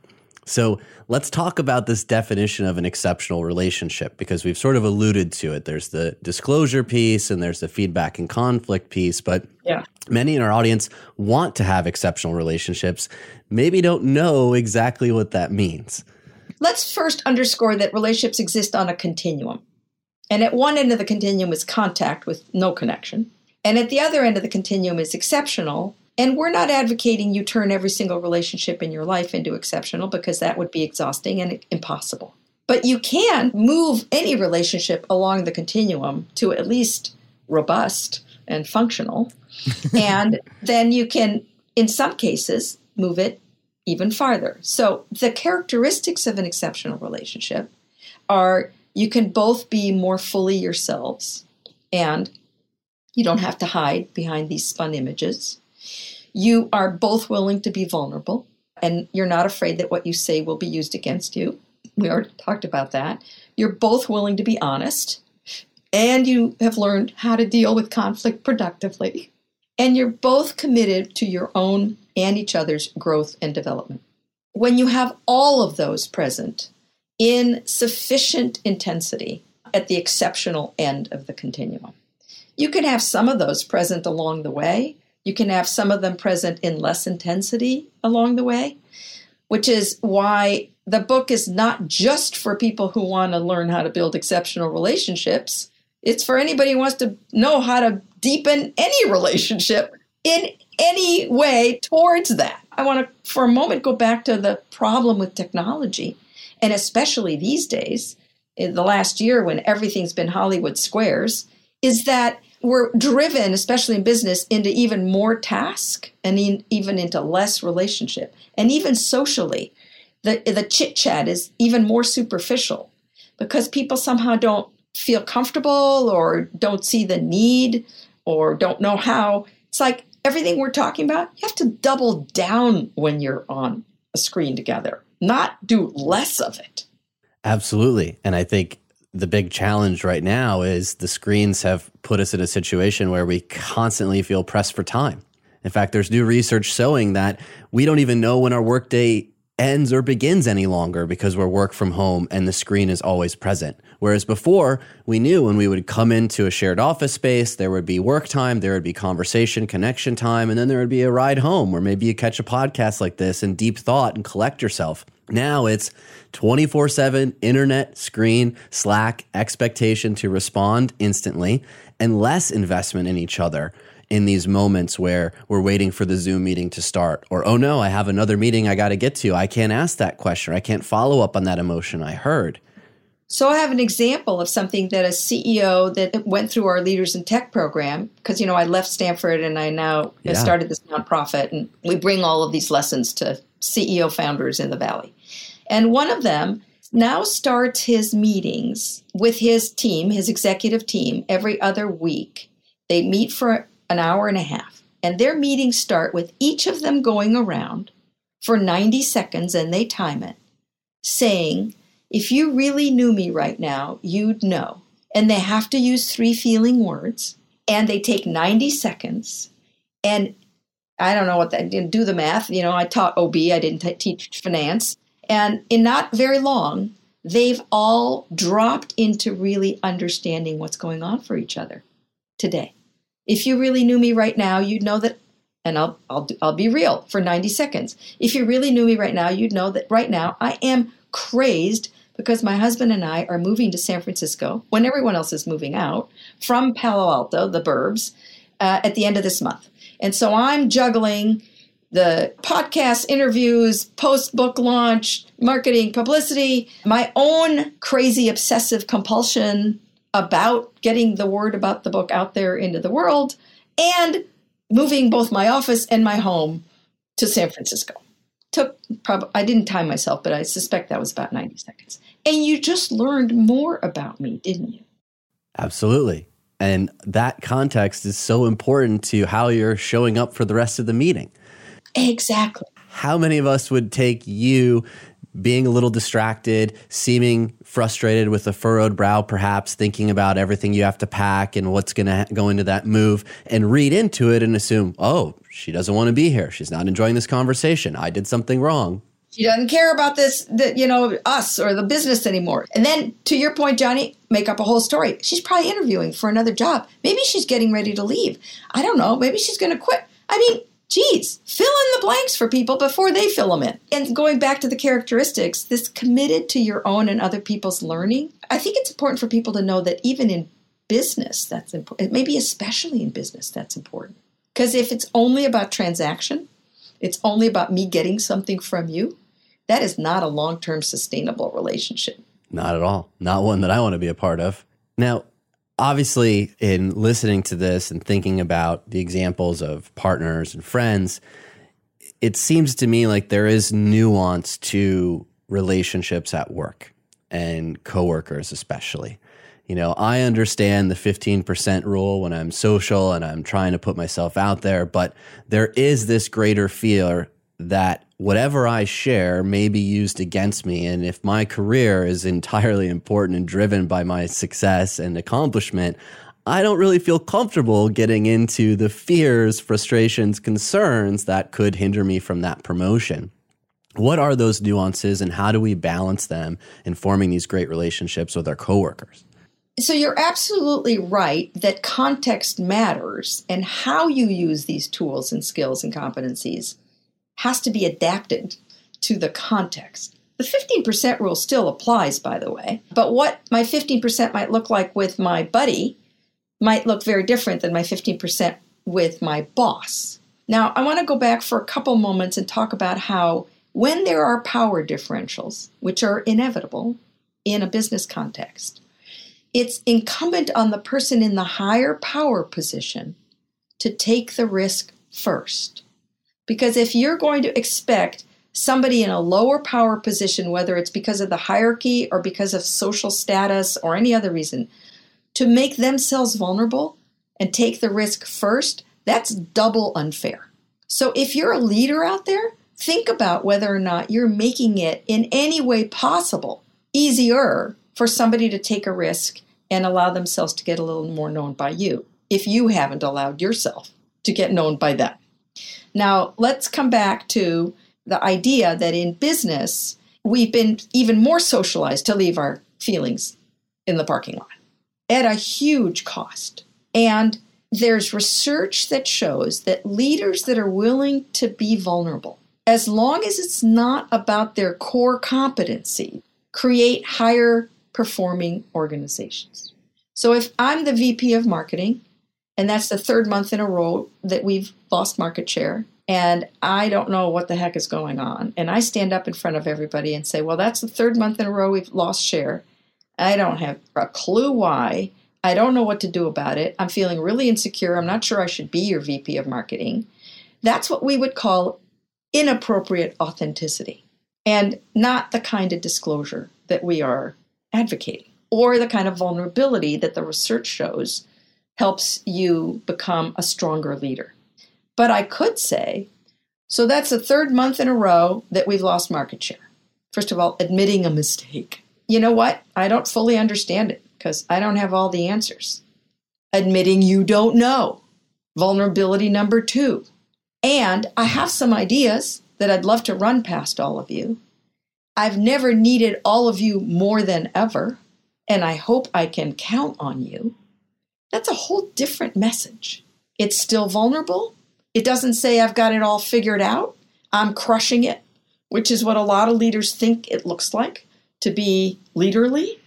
So let's talk about this definition of an exceptional relationship because we've sort of alluded to it. There's the disclosure piece and there's the feedback and conflict piece, but yeah. many in our audience want to have exceptional relationships, maybe don't know exactly what that means. Let's first underscore that relationships exist on a continuum. And at one end of the continuum is contact with no connection. And at the other end of the continuum is exceptional, and we're not advocating you turn every single relationship in your life into exceptional because that would be exhausting and impossible. But you can move any relationship along the continuum to at least robust and functional. [LAUGHS] and then you can, in some cases, move it even farther. So the characteristics of an exceptional relationship are you can both be more fully yourselves and you don't have to hide behind these spun images. You are both willing to be vulnerable, and you're not afraid that what you say will be used against you. We already talked about that. You're both willing to be honest, and you have learned how to deal with conflict productively. And you're both committed to your own and each other's growth and development. When you have all of those present in sufficient intensity at the exceptional end of the continuum, you can have some of those present along the way, You can have some of them present in less intensity along the way, which is why the book is not just for people who want to learn how to build exceptional relationships. It's for anybody who wants to know how to deepen any relationship in any way towards that. I want to, for a moment, go back to the problem with technology, and especially these days, in the last year when everything's been Hollywood squares, is that we're driven, especially in business, into even more task and in, even into less relationship. And even socially, the, the chit chat is even more superficial because people somehow don't feel comfortable or don't see the need or don't know how. It's like everything we're talking about, you have to double down when you're on a screen together, not do less of it. Absolutely. And I think the big challenge right now is the screens have put us in a situation where we constantly feel pressed for time. In fact, there's new research showing that we don't even know when our workday ends or begins any longer because we're work from home and the screen is always present. Whereas before, we knew when we would come into a shared office space, there would be work time, there would be conversation, connection time, and then there would be a ride home, or maybe you catch a podcast like this and deep thought and collect yourself. Now it's 24 7 internet, screen, Slack, expectation to respond instantly, and less investment in each other in these moments where we're waiting for the Zoom meeting to start, or, oh no, I have another meeting I got to get to. I can't ask that question. I can't follow up on that emotion I heard. So I have an example of something that a CEO that went through our Leaders in Tech program, because, you know, I left Stanford and I now yeah. started this nonprofit, and we bring all of these lessons to CEO founders in the Valley. And one of them now starts his meetings with his team, his executive team, every other week. They meet for an hour and a half. And their meetings start with each of them going around for 90 seconds and they time it, saying, If you really knew me right now, you'd know. And they have to use three feeling words. And they take 90 seconds. And I don't know what that do the math. You know, I taught OB, I didn't t- teach finance. And in not very long, they've all dropped into really understanding what's going on for each other today. If you really knew me right now, you'd know that, and I'll, I'll, I'll be real for 90 seconds. If you really knew me right now, you'd know that right now I am crazed because my husband and I are moving to San Francisco when everyone else is moving out from Palo Alto, the burbs, uh, at the end of this month. And so I'm juggling the podcast interviews, post book launch, marketing, publicity, my own crazy obsessive compulsion about getting the word about the book out there into the world and moving both my office and my home to San Francisco. Took probably I didn't time myself, but I suspect that was about 90 seconds. And you just learned more about me, didn't you? Absolutely. And that context is so important to how you're showing up for the rest of the meeting. Exactly. How many of us would take you being a little distracted, seeming frustrated with a furrowed brow, perhaps thinking about everything you have to pack and what's going to go into that move, and read into it and assume, oh, she doesn't want to be here. She's not enjoying this conversation. I did something wrong. She doesn't care about this, the, you know, us or the business anymore. And then, to your point, Johnny, make up a whole story. She's probably interviewing for another job. Maybe she's getting ready to leave. I don't know. Maybe she's going to quit. I mean, geez, fill in the blanks for people before they fill them in. And going back to the characteristics, this committed to your own and other people's learning, I think it's important for people to know that even in business, that's important. Maybe especially in business, that's important. Because if it's only about transaction, it's only about me getting something from you, that is not a long term sustainable relationship. Not at all. Not one that I want to be a part of. Now, obviously, in listening to this and thinking about the examples of partners and friends, it seems to me like there is nuance to relationships at work and coworkers, especially. You know, I understand the 15% rule when I'm social and I'm trying to put myself out there, but there is this greater fear that whatever I share may be used against me. And if my career is entirely important and driven by my success and accomplishment, I don't really feel comfortable getting into the fears, frustrations, concerns that could hinder me from that promotion. What are those nuances and how do we balance them in forming these great relationships with our coworkers? So you're absolutely right that context matters and how you use these tools and skills and competencies has to be adapted to the context. The 15% rule still applies, by the way, but what my 15% might look like with my buddy might look very different than my 15% with my boss. Now, I want to go back for a couple moments and talk about how when there are power differentials, which are inevitable in a business context, it's incumbent on the person in the higher power position to take the risk first. Because if you're going to expect somebody in a lower power position, whether it's because of the hierarchy or because of social status or any other reason, to make themselves vulnerable and take the risk first, that's double unfair. So if you're a leader out there, think about whether or not you're making it in any way possible easier for somebody to take a risk and allow themselves to get a little more known by you if you haven't allowed yourself to get known by them. Now, let's come back to the idea that in business, we've been even more socialized to leave our feelings in the parking lot at a huge cost. And there's research that shows that leaders that are willing to be vulnerable, as long as it's not about their core competency, create higher performing organizations. So if I'm the VP of marketing, and that's the third month in a row that we've lost market share, and I don't know what the heck is going on. And I stand up in front of everybody and say, Well, that's the third month in a row we've lost share. I don't have a clue why. I don't know what to do about it. I'm feeling really insecure. I'm not sure I should be your VP of marketing. That's what we would call inappropriate authenticity and not the kind of disclosure that we are advocating or the kind of vulnerability that the research shows helps you become a stronger leader. But I could say, so that's the third month in a row that we've lost market share. First of all, admitting a mistake. You know what? I don't fully understand it because I don't have all the answers. Admitting you don't know. Vulnerability number two. And I have some ideas that I'd love to run past all of you. I've never needed all of you more than ever, and I hope I can count on you. That's a whole different message. It's still vulnerable, it doesn't say I've got it all figured out. I'm crushing it, which is what a lot of leaders think it looks like to be leaderly.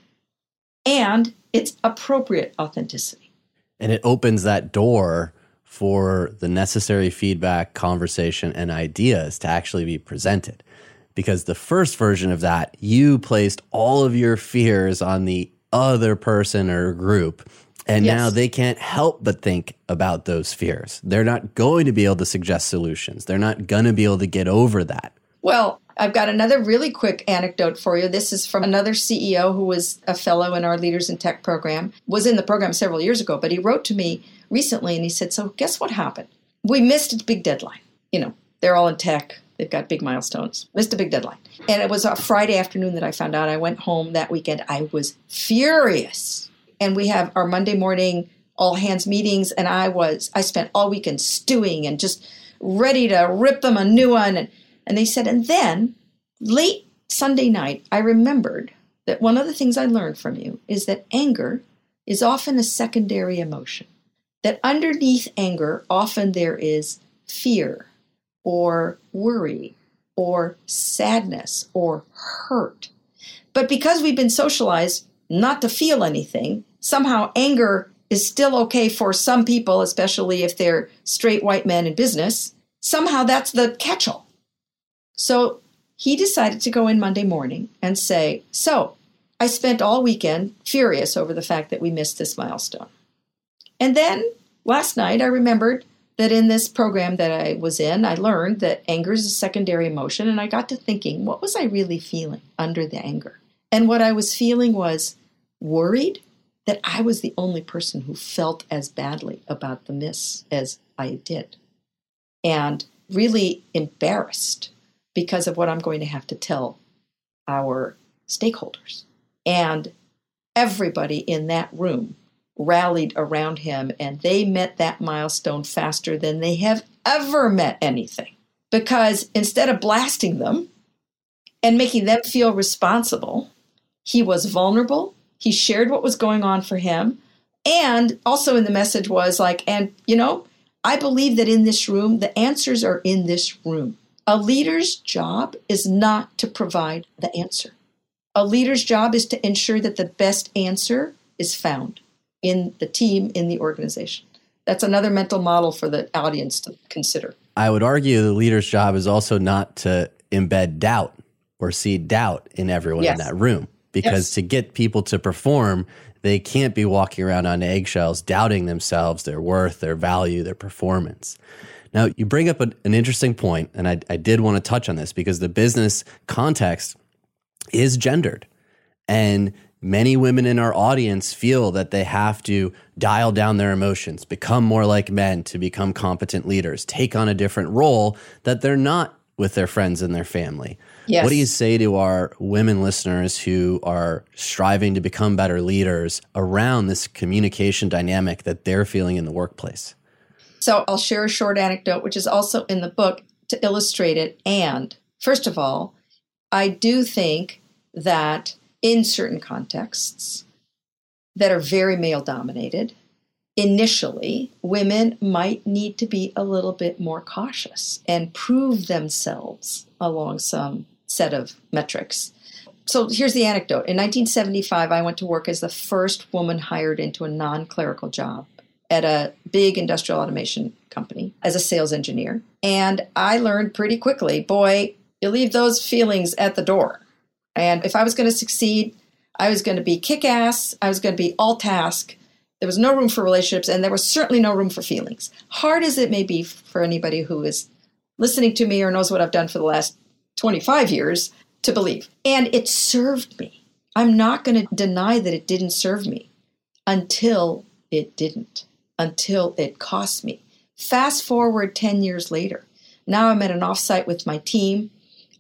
And it's appropriate authenticity. And it opens that door for the necessary feedback, conversation, and ideas to actually be presented. Because the first version of that, you placed all of your fears on the other person or group and yes. now they can't help but think about those fears. They're not going to be able to suggest solutions. They're not going to be able to get over that. Well, I've got another really quick anecdote for you. This is from another CEO who was a fellow in our Leaders in Tech program, was in the program several years ago, but he wrote to me recently and he said, So, guess what happened? We missed a big deadline. You know, they're all in tech, they've got big milestones. Missed a big deadline. And it was a Friday afternoon that I found out. I went home that weekend. I was furious and we have our Monday morning all hands meetings. And I was, I spent all weekend stewing and just ready to rip them a new one. And, and they said, and then late Sunday night, I remembered that one of the things I learned from you is that anger is often a secondary emotion. That underneath anger, often there is fear or worry or sadness or hurt. But because we've been socialized not to feel anything, somehow anger is still okay for some people, especially if they're straight white men in business. Somehow that's the catch all. So he decided to go in Monday morning and say, So I spent all weekend furious over the fact that we missed this milestone. And then last night I remembered that in this program that I was in, I learned that anger is a secondary emotion. And I got to thinking, what was I really feeling under the anger? And what I was feeling was worried that I was the only person who felt as badly about the miss as I did. And really embarrassed because of what I'm going to have to tell our stakeholders. And everybody in that room rallied around him and they met that milestone faster than they have ever met anything. Because instead of blasting them and making them feel responsible, he was vulnerable He shared what was going on for him. And also in the message was like, and you know, I believe that in this room, the answers are in this room. A leader's job is not to provide the answer. A leader's job is to ensure that the best answer is found in the team, in the organization. That's another mental model for the audience to consider. I would argue the leader's job is also not to embed doubt or see doubt in everyone yes. in that room because yes. to get people to perform, they can't be walking around on eggshells, doubting themselves, their worth, their value, their performance. Now, you bring up an, an interesting point, and I, I did want to touch on this because the business context is gendered. And many women in our audience feel that they have to dial down their emotions, become more like men to become competent leaders, take on a different role that they're not with their friends and their family. Yes. What do you say to our women listeners who are striving to become better leaders around this communication dynamic that they're feeling in the workplace? So I'll share a short anecdote, which is also in the book to illustrate it. And first of all, I do think that in certain contexts that are very male dominated, initially, women might need to be a little bit more cautious and prove themselves along some set of metrics. So here's the anecdote. In 1975, I went to work as the first woman hired into a non clerical job at a big industrial automation company as a sales engineer. And I learned pretty quickly boy, you leave those feelings at the door. And if I was going to succeed, I was going to be kick ass, I was going to be all task, there was no room for relationships, and there was certainly no room for feelings. Hard as it may be for anybody who is listening to me or knows what I've done for the last 25 years to believe. And it served me. I'm not going to deny that it didn't serve me until it didn't, until it cost me. Fast forward 10 years later. Now I'm at an offsite with my team.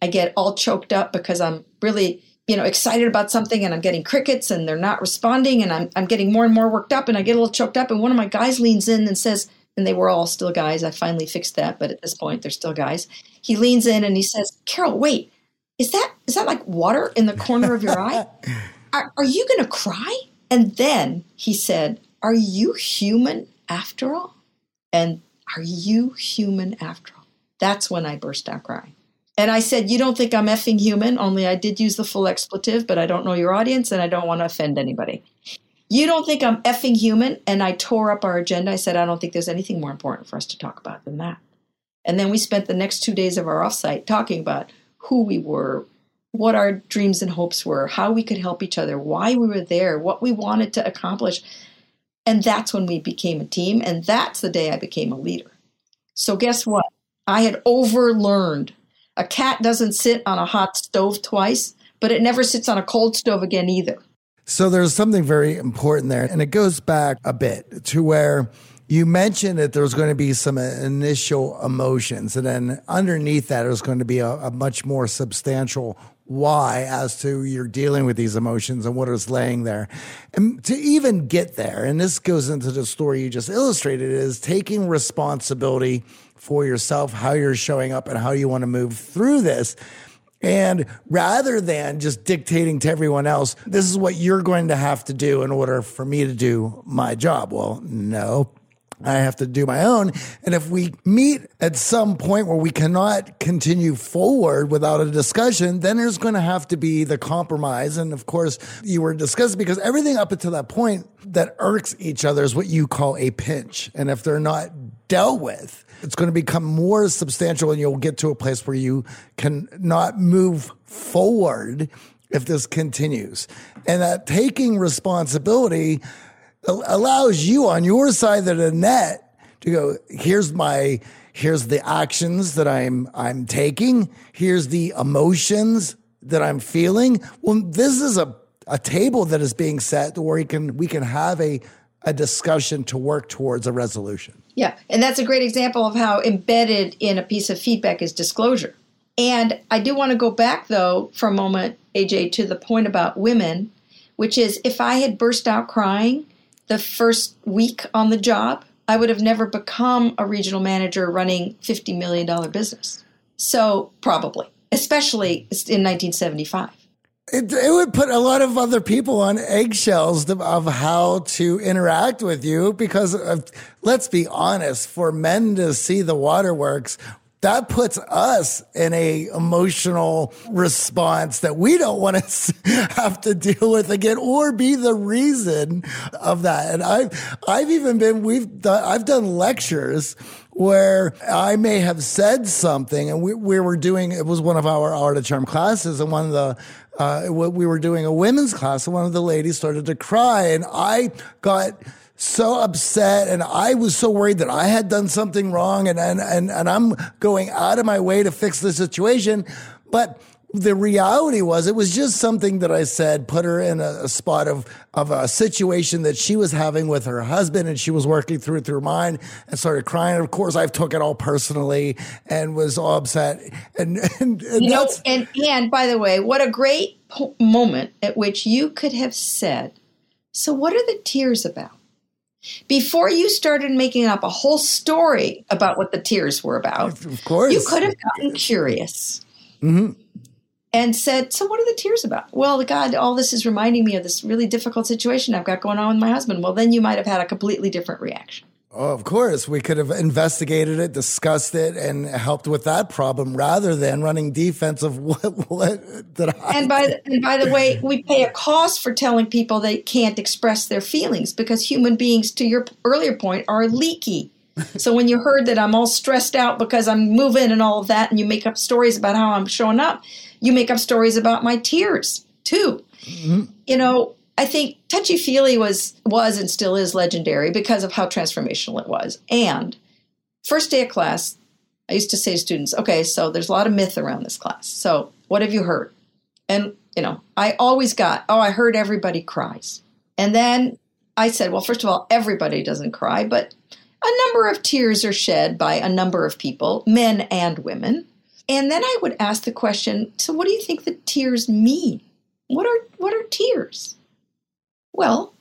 I get all choked up because I'm really you know excited about something and i'm getting crickets and they're not responding and I'm, I'm getting more and more worked up and i get a little choked up and one of my guys leans in and says and they were all still guys i finally fixed that but at this point they're still guys he leans in and he says Carole wait is that is that like water in the corner of your eye [LAUGHS] are, are you going to cry and then he said are you human after all and are you human after all that's when i burst out crying and I said, You don't think I'm effing human, only I did use the full expletive, but I don't know your audience and I don't want to offend anybody. You don't think I'm effing human? And I tore up our agenda. I said, I don't think there's anything more important for us to talk about than that. And then we spent the next two days of our offsite talking about who we were, what our dreams and hopes were, how we could help each other, why we were there, what we wanted to accomplish. And that's when we became a team. And that's the day I became a leader. So, guess what? I had overlearned a cat doesn't sit on a hot stove twice, but it never sits on a cold stove again either. So there's something very important there. And it goes back a bit to where you mentioned that there was going to be some uh, initial emotions. And then underneath that, there's going to be a, a much more substantial why as to you're dealing with these emotions and what is laying there. And to even get there, and this goes into the story you just illustrated, is taking responsibility for yourself, how you're showing up, and how you want to move through this. And rather than just dictating to everyone else, this is what you're going to have to do in order for me to do my job. Well, no, I have to do my own. And if we meet at some point where we cannot continue forward without a discussion, then there's going to have to be the compromise. And of course, you were discussing because everything up until that point that irks each other is what you call a pinch. And if they're not dealt with, it's going to become more substantial and you'll get to a place where you can not move forward if this continues. And that taking responsibility allows you on your side of the net to go, here's my, here's the actions that I'm, I'm taking. Here's the emotions that I'm feeling. Well, this is a, a table that is being set where we can, we can have a, a discussion to work towards a resolution. Yeah, and that's a great example of how embedded in a piece of feedback is disclosure. And I do want to go back, though, for a moment, AJ, to the point about women, which is if I had burst out crying the first week on the job, I would have never become a regional manager running $50 million business. So, probably, especially in 1975. It, it would put a lot of other people on eggshells of, how to interact with you because let's be honest, for men to see the waterworks, that puts us in a emotional response that we don't want to [LAUGHS] have to deal with again or be the reason of that. And I've, I've even been, we've done, I've done lectures where I may have said something and we, we were doing, it was one of our art of charm classes and one of the, uh, what we were doing a women's class and one of the ladies started to cry and I got, so upset and I was so worried that I had done something wrong and, and, and, and I'm going out of my way to fix the situation. But the reality was it was just something that I said put her in a, a, spot of of a situation that she was having with her husband and she was working through it through mine and started crying. Of course, I took it all personally and was all upset. And and, and you know, and and by the way, what a great moment at which you could have said, "So what are the tears about?" Before you started making up a whole story about what the tears were about, of course, you could have gotten curious. Mm-hmm and said, So, what are the tears about? Well, God, all this is reminding me of this really difficult situation I've got going on with my husband. Well, then you might have had a completely different reaction. Oh, of course, we could have investigated it, discussed it, and helped with that problem rather than running defense of [LAUGHS] what what did I. And by the, and by the way, we pay a cost for telling people they can't express their feelings because human beings, to your earlier point, are leaky. so when you heard that I'm all stressed out because I'm moving and all of that, and you make up stories about how I'm showing up, you make up stories about my tears too. Mm-hmm. You know, I think touchy feely was was and still is legendary because of how transformational it was. And first day of class, I used to say to students, "Okay, so there's a lot of myth around this class. So what have you heard?" And you know, I always got, "Oh, I heard everybody cries." And then I said, "Well, first of all, everybody doesn't cry, but a number of tears are shed by a number of people, men and women." And then I would ask the question, so what do you think the tears mean? What are what are tears? Well,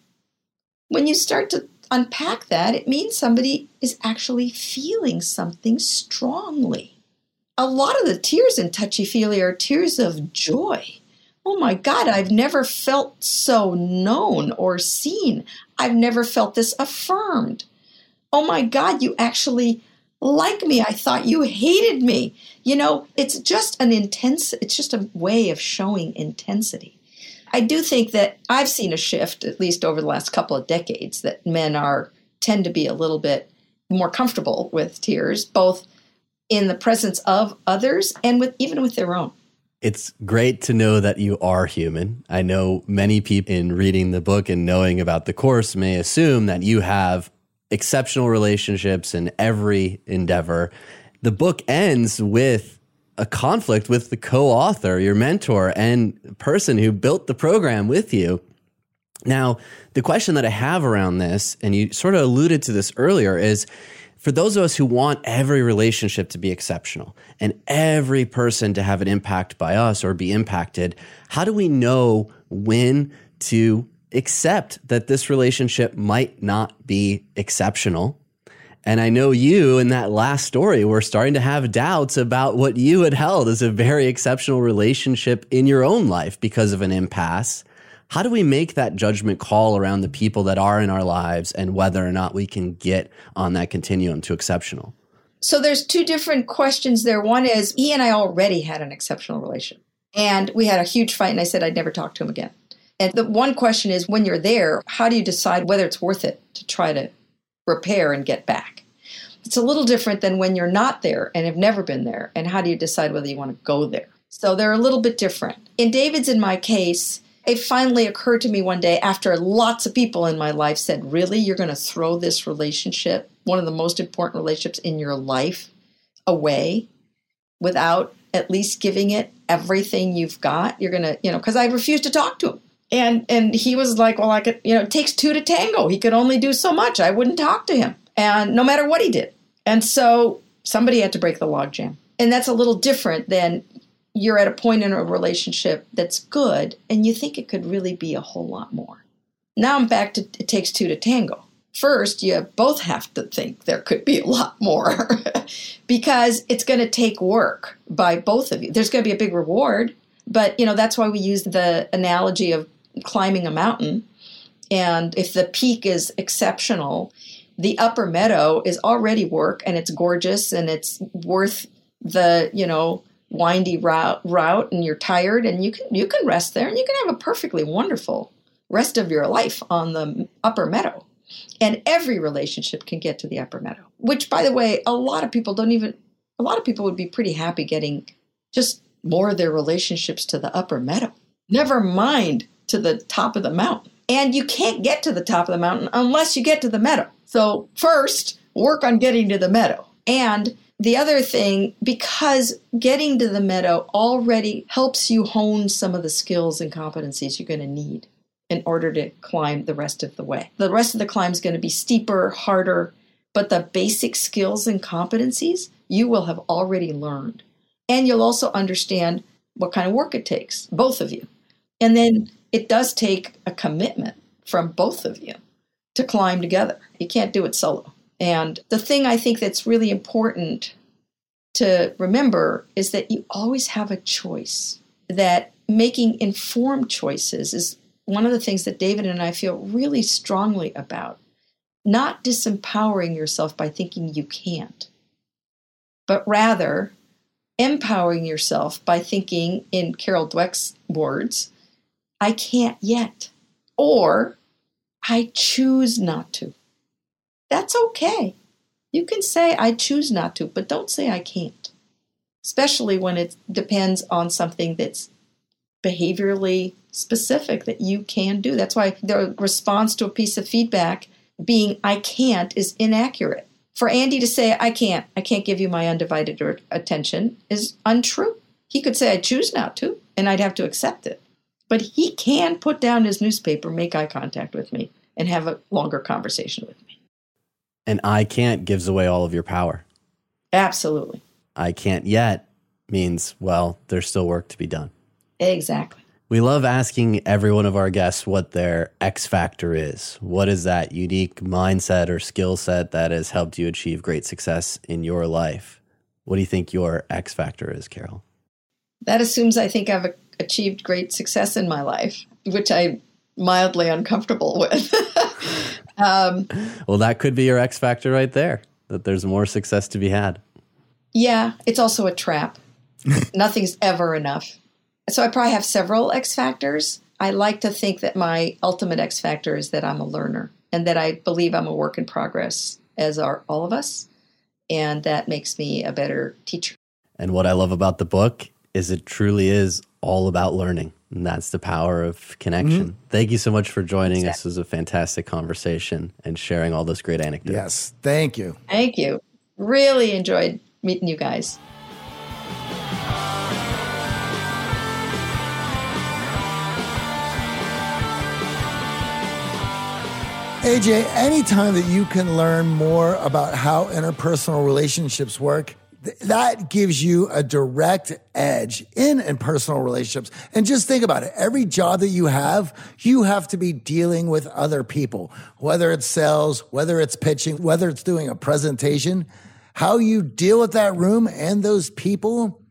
when you start to unpack that, it means somebody is actually feeling something strongly. A lot of the tears in touchy feely are tears of joy. Oh my God, I've never felt so known or seen. I've never felt this affirmed. Oh my God, you actually like me. I thought you hated me. You know, it's just an intense, it's just a way of showing intensity. I do think that I've seen a shift, at least over the last couple of decades, that men are tend to be a little bit more comfortable with tears, both in the presence of others and with even with their own. It's great to know that you are human. I know many people in reading the book and knowing about the course may assume that you have exceptional relationships in every endeavor. The book ends with a conflict with the co-author, your mentor and person who built the program with you. Now, the question that I have around this, and you sort of alluded to this earlier, is for those of us who want every relationship to be exceptional and every person to have an impact by us or be impacted, how do we know when to accept that this relationship might not be exceptional. And I know you in that last story were starting to have doubts about what you had held as a very exceptional relationship in your own life because of an impasse. How do we make that judgment call around the people that are in our lives and whether or not we can get on that continuum to exceptional? So there's two different questions there. One is he and I already had an exceptional relationship. And we had a huge fight and I said I'd never talk to him again. And the one question is when you're there, how do you decide whether it's worth it to try to repair and get back? It's a little different than when you're not there and have never been there. And how do you decide whether you want to go there? So they're a little bit different. In David's in my case, it finally occurred to me one day after lots of people in my life said, Really, you're going to throw this relationship, one of the most important relationships in your life, away without at least giving it everything you've got? You're going to, you know, because I refused to talk to him and and he was like well i could you know it takes two to tango. He could only do so much. I wouldn't talk to him. And no matter what he did. And so somebody had to break the logjam and that's a little different than you're at a point in a relationship that's good and you think it could really be a whole lot more. Now i'm back to it takes two to tango. First you both have to think there could be a lot more [LAUGHS] because it's going to take work by both of you. There's going to be a big reward But, you know, that's why we use the analogy of climbing a mountain. And if the peak is exceptional, the upper meadow is already work and it's gorgeous and it's worth the, you know, windy route, route and you're tired and you can you can rest there and you can have a perfectly wonderful rest of your life on the upper meadow. And every relationship can get to the upper meadow, which by the way, a lot of people don't even a lot of people would be pretty happy getting just more of their relationships to the upper meadow. Never mind to the top of the mountain. And you can't get to the top of the mountain unless you get to the meadow. So, first, work on getting to the meadow. And the other thing, because getting to the meadow already helps you hone some of the skills and competencies you're going to need in order to climb the rest of the way. The rest of the climb is going to be steeper, harder, but the basic skills and competencies you will have already learned. And you'll also understand what kind of work it takes, both of you. And then it does take a commitment from both of you to climb together. You can't do it solo. And the thing I think that's really important to remember is that you always have a choice, that making informed choices is one of the things that David and I feel really strongly about. Not disempowering yourself by thinking you can't, but rather empowering yourself by thinking, in Carol Dweck's words, I can't yet, or I choose not to. That's okay. You can say, I choose not to, but don't say I can't, especially when it depends on something that's behaviorally specific that you can do. That's why the response to a piece of feedback being I can't is inaccurate. For Andy to say, I can't, I can't give you my undivided attention is untrue. He could say, I choose not to, and I'd have to accept it. But he can put down his newspaper, make eye contact with me, and have a longer conversation with me. And I can't gives away all of your power. Absolutely. I can't yet means, well, there's still work to be done. Exactly. We love asking every one of our guests what their X factor is. What is that unique mindset or skill set that has helped you achieve great success in your life? What do you think your X factor is, Carole? That assumes I think I've achieved great success in my life, which I'm mildly uncomfortable with. [LAUGHS] Um, well, that could be your X factor right there. That there's more success to be had. Yeah, it's also a trap. [LAUGHS] Nothing's ever enough. So I probably have several X factors. I like to think that my ultimate X factor is that I'm a learner and that I believe I'm a work in progress, as are all of us. And that makes me a better teacher. And what I love about the book is it truly is all about learning. And that's the power of connection. Mm-hmm. Thank you so much for joining exactly. us. This was a fantastic conversation and sharing all those great anecdotes. Yes, thank you. Thank you. Really enjoyed meeting you guys. AJ, anytime that you can learn more about how interpersonal relationships work, that gives you a direct edge in in personal relationships. And just think about it. Every job that you have, you have to be dealing with other people, whether it's sales, whether it's pitching, whether it's doing a presentation. How you deal with that room and those people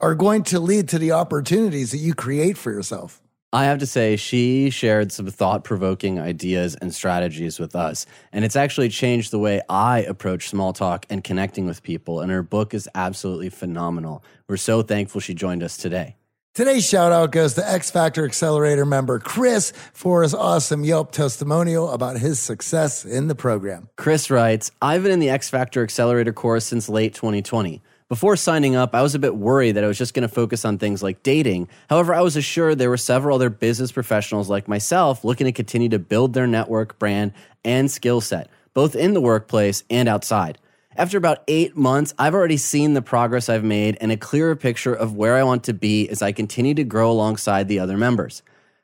are going to lead to the opportunities that you create for yourself. I have to say, she shared some thought provoking ideas and strategies with us. And it's actually changed the way I approach small talk and connecting with people. And her book is absolutely phenomenal. We're so thankful she joined us today. Today's shout out goes to X Factor Accelerator member Chris for his awesome Yelp testimonial about his success in the program. Chris writes I've been in the X Factor Accelerator course since late 2020. Before signing up, I was a bit worried that I was just going to focus on things like dating. However, I was assured there were several other business professionals like myself looking to continue to build their network, brand, and skill set, both in the workplace and outside. After about eight months, I've already seen the progress I've made and a clearer picture of where I want to be as I continue to grow alongside the other members.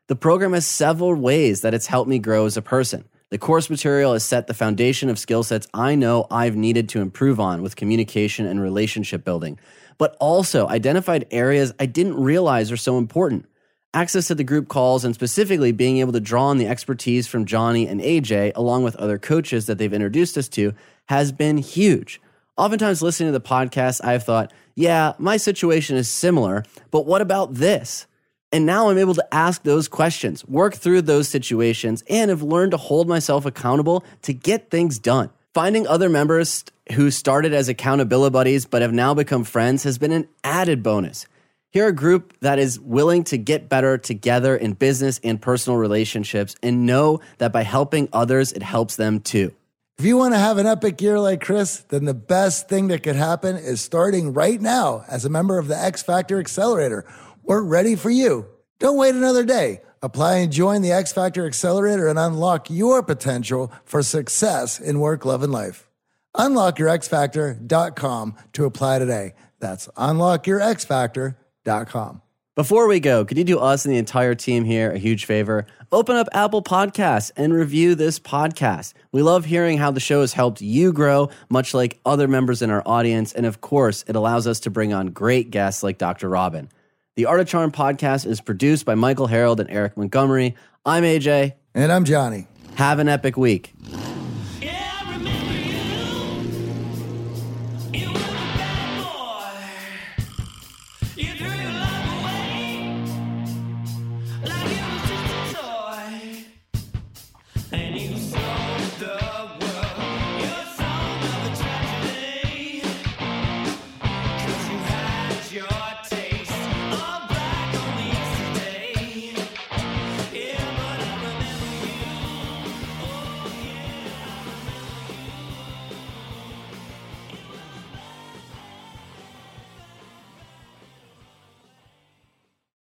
The program has several ways that it's helped me grow as a person. The course material has set the foundation of skill sets I know I've needed to improve on with communication and relationship building, but also identified areas I didn't realize are so important. Access to the group calls and specifically being able to draw on the expertise from Johnny and AJ, along with other coaches that they've introduced us to, has been huge. Oftentimes, listening to the podcast, I've thought, yeah, my situation is similar, but what about this? And now I'm able to ask those questions, work through those situations, and have learned to hold myself accountable to get things done. Finding other members who started as accountability buddies but have now become friends has been an added bonus. Here, a group that is willing to get better together in business and personal relationships and know that by helping others, it helps them too. If you want to have an epic year like Chris, then the best thing that could happen is starting right now as a member of the X Factor Accelerator. We're ready for you. Don't wait another day. Apply and join the X Factor Accelerator and unlock your potential for success in work, love, and life. UnlockYourXFactor.com to apply today. That's UnlockYourXFactor.com. Before we go, could you do us and the entire team here a huge favor? Open up Apple Podcasts and review this podcast. We love hearing how the show has helped you grow, much like other members in our audience. And of course, it allows us to bring on great guests like Dr. Robin. The Art of Charm podcast is produced by Michael Harold and Eric Montgomery. I'm AJ. And I'm Johnny. Have an epic week. Yeah,